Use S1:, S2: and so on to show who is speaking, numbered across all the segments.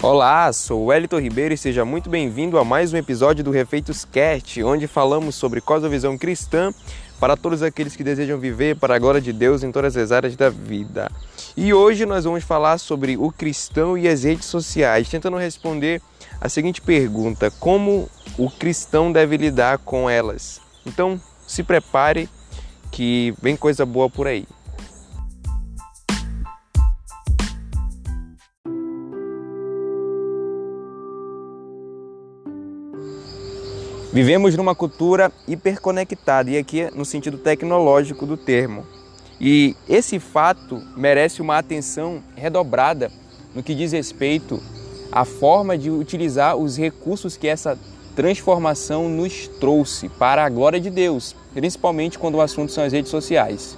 S1: Olá, sou o Elito Ribeiro e seja muito bem-vindo a mais um episódio do Refeitos Cast, onde falamos sobre cosmovisão cristã para todos aqueles que desejam viver para a glória de Deus em todas as áreas da vida. E hoje nós vamos falar sobre o cristão e as redes sociais, tentando responder a seguinte pergunta: como o cristão deve lidar com elas? Então, se prepare que vem coisa boa por aí. Vivemos numa cultura hiperconectada, e aqui no sentido tecnológico do termo. E esse fato merece uma atenção redobrada no que diz respeito à forma de utilizar os recursos que essa transformação nos trouxe para a glória de Deus, principalmente quando o assunto são as redes sociais.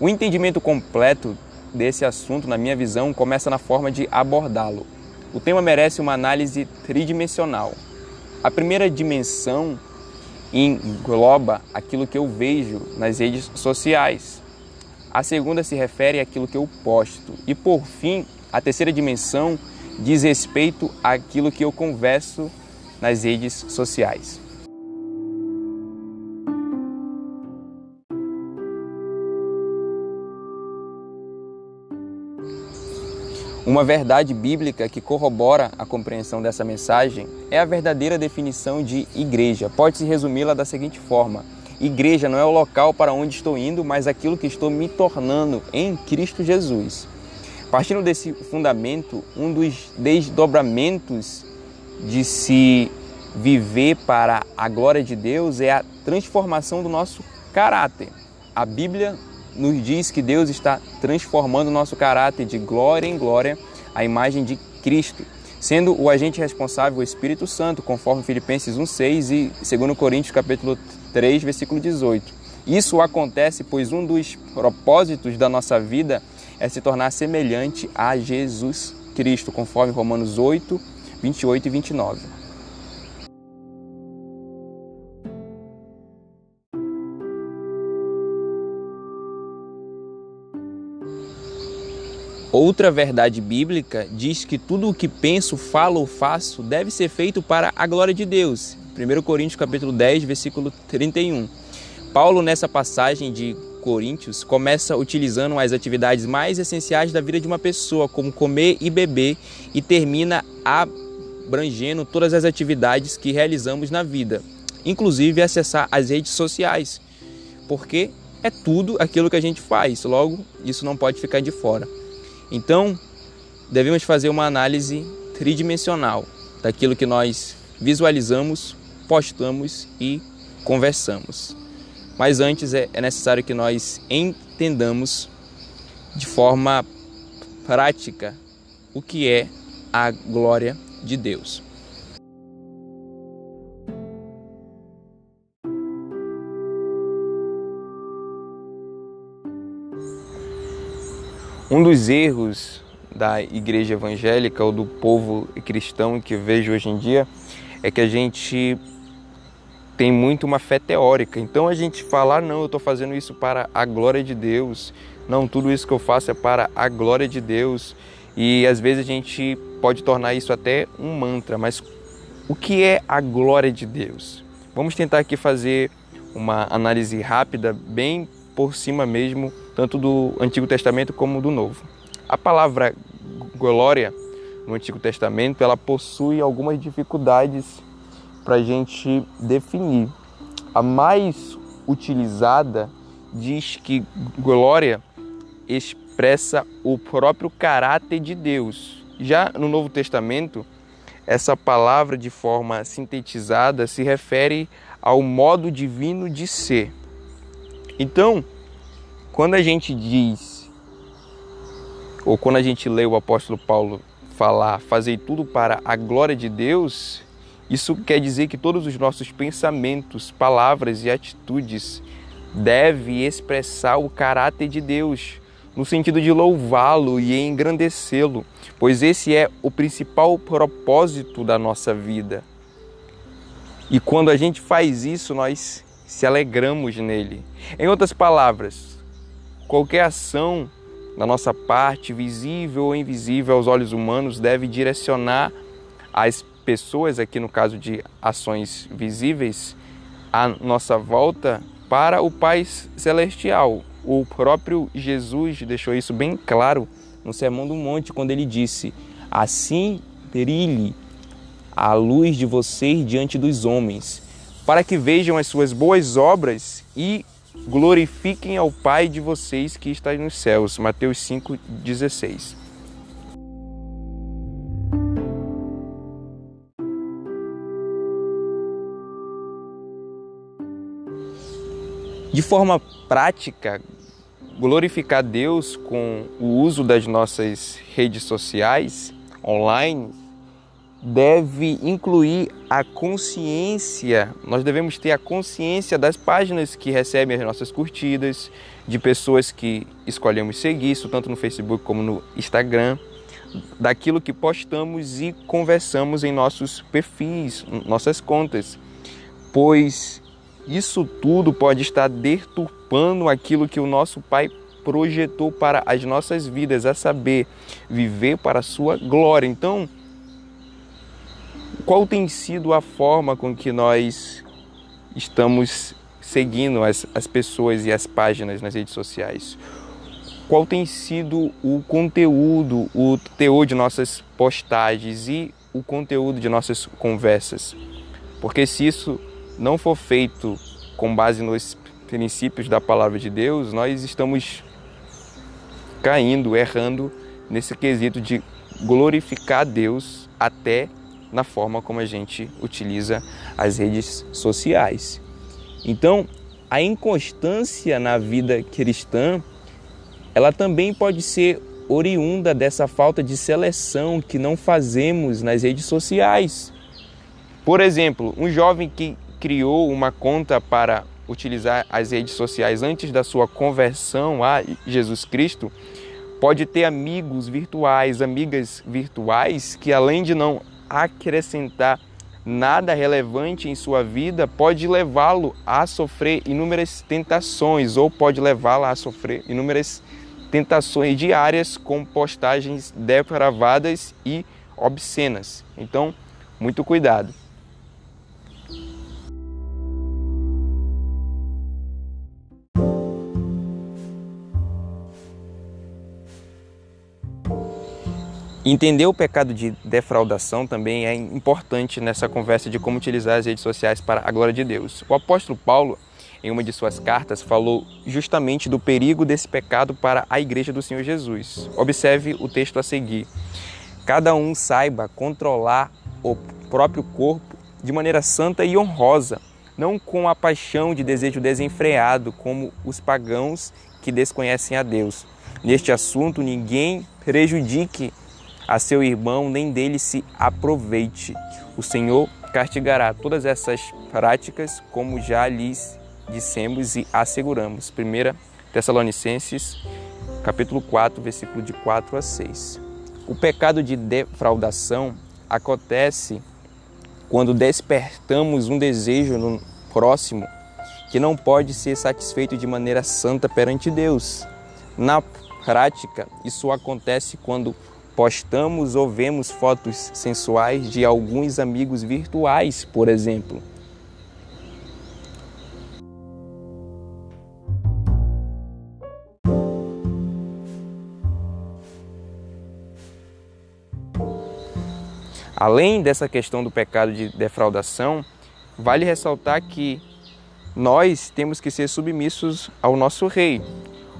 S1: O entendimento completo desse assunto, na minha visão, começa na forma de abordá-lo. O tema merece uma análise tridimensional. A primeira dimensão engloba aquilo que eu vejo nas redes sociais. A segunda se refere àquilo que eu posto. E por fim, a terceira dimensão diz respeito àquilo que eu converso nas redes sociais. Uma verdade bíblica que corrobora a compreensão dessa mensagem é a verdadeira definição de igreja. Pode-se resumi-la da seguinte forma: Igreja não é o local para onde estou indo, mas aquilo que estou me tornando em Cristo Jesus. Partindo desse fundamento, um dos desdobramentos de se viver para a glória de Deus é a transformação do nosso caráter. A Bíblia nos diz que Deus está transformando o nosso caráter de glória em glória à imagem de Cristo, sendo o agente responsável o Espírito Santo, conforme Filipenses 1:6 e 2 Coríntios capítulo 3, versículo 18. Isso acontece pois um dos propósitos da nossa vida é se tornar semelhante a Jesus Cristo, conforme Romanos 8, 28 e 29. Outra verdade bíblica diz que tudo o que penso, falo ou faço deve ser feito para a glória de Deus. 1 Coríntios capítulo 10, versículo 31. Paulo nessa passagem de Coríntios começa utilizando as atividades mais essenciais da vida de uma pessoa, como comer e beber, e termina abrangendo todas as atividades que realizamos na vida, inclusive acessar as redes sociais, porque é tudo aquilo que a gente faz, logo isso não pode ficar de fora. Então, devemos fazer uma análise tridimensional daquilo que nós visualizamos, postamos e conversamos. Mas antes é, é necessário que nós entendamos de forma prática o que é a glória de Deus. Um dos erros da igreja evangélica ou do povo cristão que vejo hoje em dia é que a gente tem muito uma fé teórica. Então a gente fala, ah, não, eu estou fazendo isso para a glória de Deus. Não, tudo isso que eu faço é para a glória de Deus. E às vezes a gente pode tornar isso até um mantra, mas o que é a glória de Deus? Vamos tentar aqui fazer uma análise rápida, bem por cima mesmo, tanto do Antigo Testamento como do Novo. A palavra glória no Antigo Testamento ela possui algumas dificuldades para a gente definir. A mais utilizada diz que glória expressa o próprio caráter de Deus. Já no Novo Testamento, essa palavra de forma sintetizada se refere ao modo divino de ser. Então, quando a gente diz, ou quando a gente lê o apóstolo Paulo falar, fazer tudo para a glória de Deus, isso quer dizer que todos os nossos pensamentos, palavras e atitudes devem expressar o caráter de Deus, no sentido de louvá-lo e engrandecê-lo, pois esse é o principal propósito da nossa vida. E quando a gente faz isso, nós se alegramos nele. Em outras palavras, qualquer ação da nossa parte, visível ou invisível aos olhos humanos, deve direcionar as pessoas, aqui no caso de ações visíveis, à nossa volta para o Pai Celestial. O próprio Jesus deixou isso bem claro no Sermão do Monte, quando ele disse: Assim brilhe a luz de vocês diante dos homens, para que vejam as suas boas obras e glorifiquem ao Pai de vocês que está nos céus. Mateus 5,16. De forma prática, glorificar Deus com o uso das nossas redes sociais online deve incluir a consciência, nós devemos ter a consciência das páginas que recebem as nossas curtidas, de pessoas que escolhemos seguir, isso tanto no Facebook como no Instagram, daquilo que postamos e conversamos em nossos perfis, nossas contas, pois isso tudo pode estar deturpando aquilo que o nosso Pai projetou para as nossas vidas, a saber, viver para a sua glória. Então, qual tem sido a forma com que nós estamos seguindo as, as pessoas e as páginas nas redes sociais? Qual tem sido o conteúdo, o teor de nossas postagens e o conteúdo de nossas conversas? Porque se isso não for feito com base nos princípios da palavra de Deus, nós estamos caindo, errando nesse quesito de glorificar Deus até na forma como a gente utiliza as redes sociais. Então, a inconstância na vida cristã, ela também pode ser oriunda dessa falta de seleção que não fazemos nas redes sociais. Por exemplo, um jovem que criou uma conta para utilizar as redes sociais antes da sua conversão a Jesus Cristo, pode ter amigos virtuais, amigas virtuais que além de não acrescentar nada relevante em sua vida, pode levá-lo a sofrer inúmeras tentações ou pode levá-la a sofrer inúmeras tentações diárias com postagens depravadas e obscenas. Então, muito cuidado. Entender o pecado de defraudação também é importante nessa conversa de como utilizar as redes sociais para a glória de Deus. O apóstolo Paulo, em uma de suas cartas, falou justamente do perigo desse pecado para a igreja do Senhor Jesus. Observe o texto a seguir. Cada um saiba controlar o próprio corpo de maneira santa e honrosa, não com a paixão de desejo desenfreado, como os pagãos que desconhecem a Deus. Neste assunto, ninguém prejudique a seu irmão, nem dele se aproveite. O Senhor castigará todas essas práticas, como já lhes dissemos e asseguramos. 1 Tessalonicenses, capítulo 4, versículo de 4 a 6. O pecado de defraudação acontece quando despertamos um desejo no próximo que não pode ser satisfeito de maneira santa perante Deus. Na prática, isso acontece quando postamos ou vemos fotos sensuais de alguns amigos virtuais, por exemplo. Além dessa questão do pecado de defraudação, vale ressaltar que nós temos que ser submissos ao nosso rei.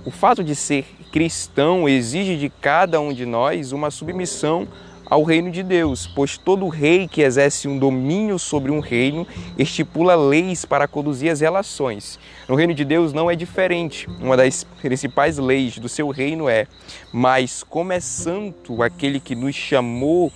S1: O fato de ser cristão exige de cada um de nós uma submissão ao reino de Deus, pois todo rei que exerce um domínio sobre um reino estipula leis para conduzir as relações. No reino de Deus não é diferente. Uma das principais leis do seu reino é: Mas como é santo aquele que nos chamou,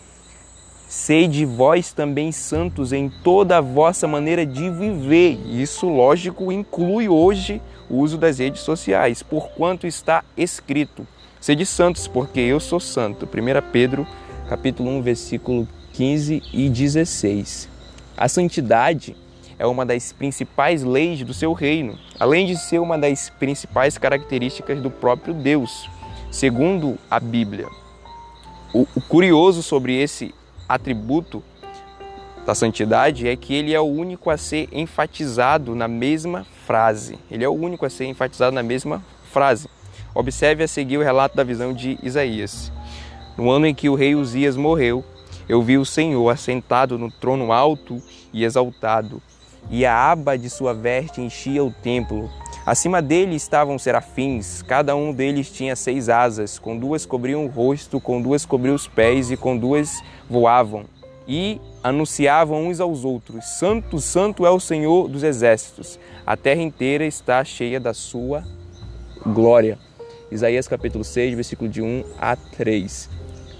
S1: sede vós também santos em toda a vossa maneira de viver. Isso, lógico, inclui hoje o uso das redes sociais, porquanto está escrito: Sede santos, porque eu sou santo. 1 Pedro, capítulo 1, versículo 15 e 16. A santidade é uma das principais leis do seu reino, além de ser uma das principais características do próprio Deus. segundo a Bíblia. O, curioso sobre esse atributo da santidade é que ele é o único a ser enfatizado na mesma frase. Ele é o único a ser enfatizado na mesma frase. Observe a seguir o relato da visão de Isaías. No ano em que o rei Uzias morreu, eu vi o Senhor assentado no trono alto e exaltado, e a aba de sua veste enchia o templo. Acima dele estavam serafins, cada um deles tinha seis asas, com duas cobriam o rosto, com duas cobriam os pés e com duas voavam. E anunciavam uns aos outros: Santo, Santo é o Senhor dos exércitos, a terra inteira está cheia da sua glória. Isaías capítulo 6, versículo de 1 a 3.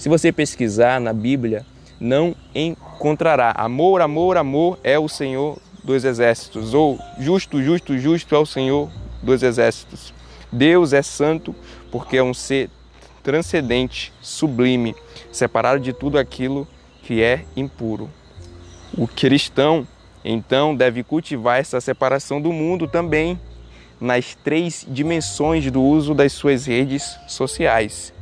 S1: Se você pesquisar na Bíblia, não encontrará amor, amor, amor é o Senhor dos exércitos, ou justo, justo, justo é o Senhor dos exércitos. Deus é santo porque é um ser transcendente, sublime, separado de tudo aquilo que é impuro. O cristão, então, deve cultivar essa separação do mundo também nas três dimensões do uso das suas redes sociais.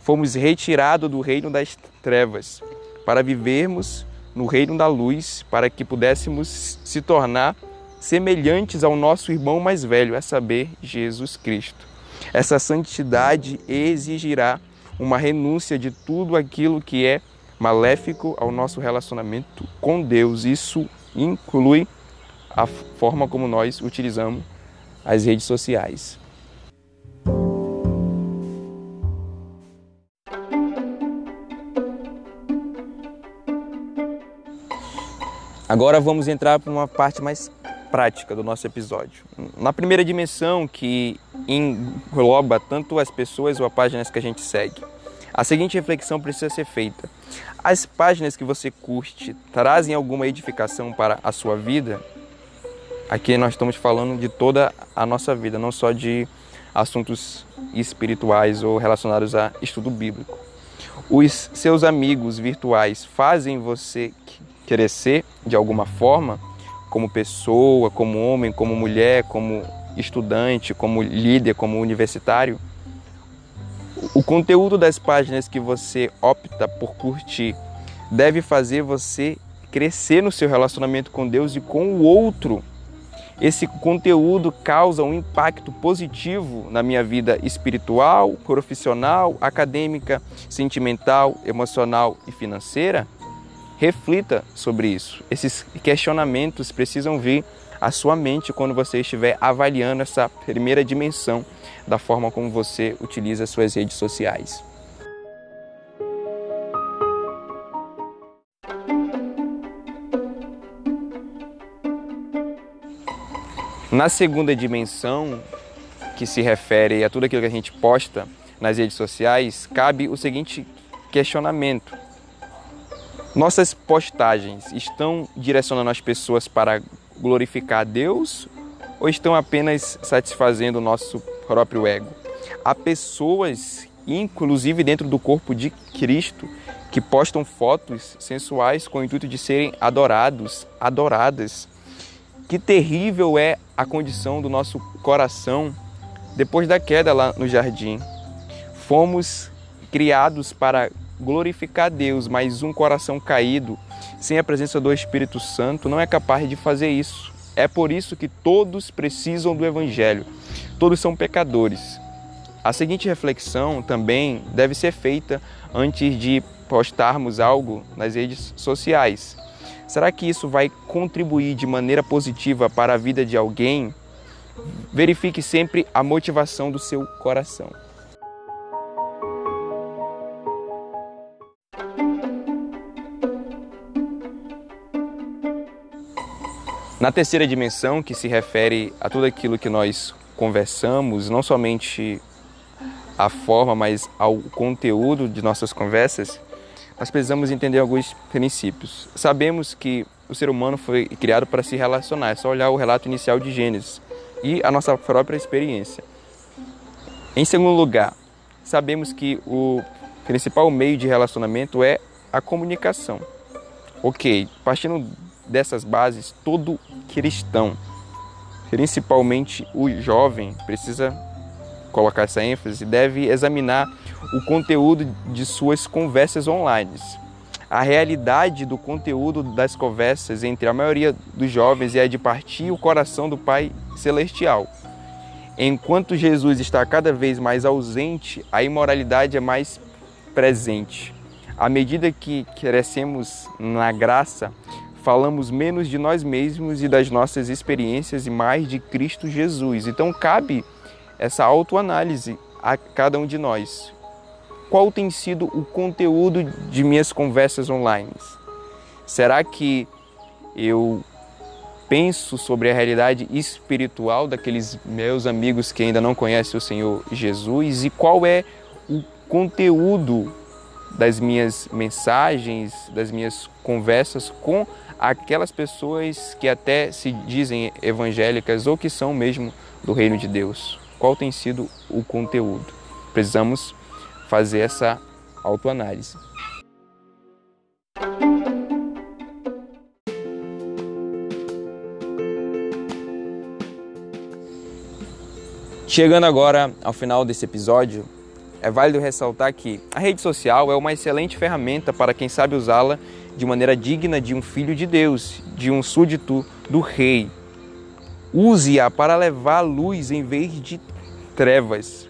S1: Fomos retirados do reino das trevas para vivermos no reino da luz, para que pudéssemos se tornar semelhantes ao nosso irmão mais velho, a saber, Jesus Cristo. Essa santidade exigirá uma renúncia de tudo aquilo que é maléfico ao nosso relacionamento com Deus. Isso inclui a forma como nós utilizamos as redes sociais. Agora vamos entrar para uma parte mais prática do nosso episódio. Na primeira dimensão, que engloba tanto as pessoas ou as páginas que a gente segue, a seguinte reflexão precisa ser feita: as páginas que você curte trazem alguma edificação para a sua vida? Aqui nós estamos falando de toda a nossa vida, não só de assuntos espirituais ou relacionados a estudo bíblico. Os seus amigos virtuais fazem você crescer de alguma forma, como pessoa, como homem, como mulher, como estudante, como líder, como universitário? O conteúdo das páginas que você opta por curtir deve fazer você crescer no seu relacionamento com Deus e com o outro esse conteúdo causa um impacto positivo na minha vida espiritual, profissional, acadêmica, sentimental, emocional e financeira? Reflita sobre isso. Esses questionamentos precisam vir à sua mente quando você estiver avaliando essa primeira dimensão da forma como você utiliza suas redes sociais. Na segunda dimensão, que se refere a tudo aquilo que a gente posta nas redes sociais, cabe o seguinte questionamento: Nossas postagens estão direcionando as pessoas para glorificar a Deus ou estão apenas satisfazendo o nosso próprio ego? Há pessoas, inclusive dentro do corpo de Cristo, que postam fotos sensuais com o intuito de serem adorados, adoradas. Que terrível é a condição do nosso coração depois da queda lá no jardim. Fomos criados para glorificar Deus, mas um coração caído, sem a presença do Espírito Santo, não é capaz de fazer isso. É por isso que todos precisam do Evangelho, todos são pecadores. A seguinte reflexão também deve ser feita antes de postarmos algo nas redes sociais. Será que isso vai contribuir de maneira positiva para a vida de alguém? Verifique sempre a motivação do seu coração. Na terceira dimensão, que se refere a tudo aquilo que nós conversamos, não somente a forma, mas ao conteúdo de nossas conversas, nós precisamos entender alguns princípios. Sabemos que o ser humano foi criado para se relacionar, é só olhar o relato inicial de Gênesis e a nossa própria experiência. Em segundo lugar, sabemos que o principal meio de relacionamento é a comunicação. Ok, partindo dessas bases, todo cristão, principalmente o jovem, precisa colocar essa ênfase, deve examinar o conteúdo de suas conversas online. A realidade do conteúdo das conversas entre a maioria dos jovens é de partir o coração do Pai Celestial. Enquanto Jesus está cada vez mais ausente, a imoralidade é mais presente. À medida que crescemos na graça, falamos menos de nós mesmos e das nossas experiências e mais de Cristo Jesus. Então cabe essa autoanálise a cada um de nós. Qual tem sido o conteúdo de minhas conversas online? Será que eu penso sobre a realidade espiritual daqueles meus amigos que ainda não conhecem o Senhor Jesus e qual é o conteúdo das minhas mensagens, das minhas conversas com aquelas pessoas que até se dizem evangélicas ou que são mesmo do reino de Deus. Qual tem sido o conteúdo? Precisamos fazer essa autoanálise. Chegando agora ao final desse episódio, é válido ressaltar que a rede social é uma excelente ferramenta para quem sabe usá-la de maneira digna de um filho de Deus, de um súdito do rei. Use-a para levar luz em vez de trevas,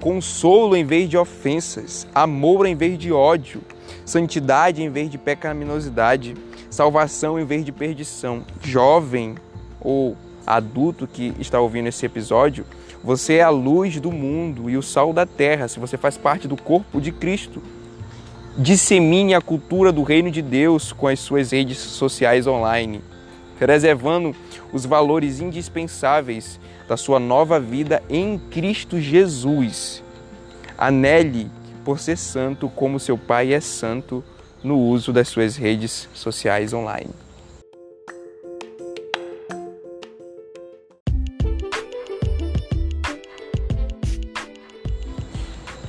S1: consolo em vez de ofensas, amor em vez de ódio, santidade em vez de pecaminosidade, salvação em vez de perdição. Jovem ou adulto que está ouvindo esse episódio, você é a luz do mundo e o sal da terra, se você faz parte do corpo de Cristo. Dissemine a cultura do reino de Deus com as suas redes sociais online, preservando os valores indispensáveis da sua nova vida em Cristo Jesus. Anele por ser santo como seu Pai é santo no uso das suas redes sociais online.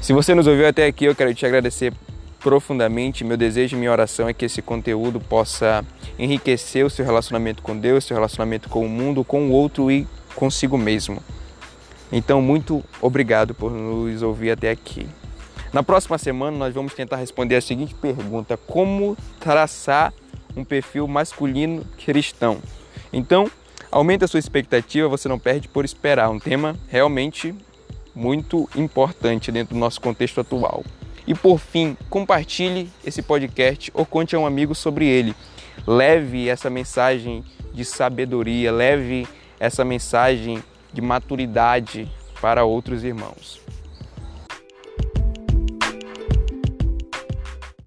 S1: Se você nos ouviu até aqui, eu quero te agradecer profundamente. Meu desejo e minha oração é que esse conteúdo possa enriquecer o seu relacionamento com Deus, seu relacionamento com o mundo, com o outro e consigo mesmo. Então, muito obrigado por nos ouvir até aqui. Na próxima semana, nós vamos tentar responder a seguinte pergunta: Como traçar um perfil masculino cristão? Então, aumenta a sua expectativa, você não perde por esperar. Um tema realmente muito importante dentro do nosso contexto atual. E por fim, compartilhe esse podcast ou conte a um amigo sobre ele. Leve essa mensagem de sabedoria, leve essa mensagem de maturidade para outros irmãos.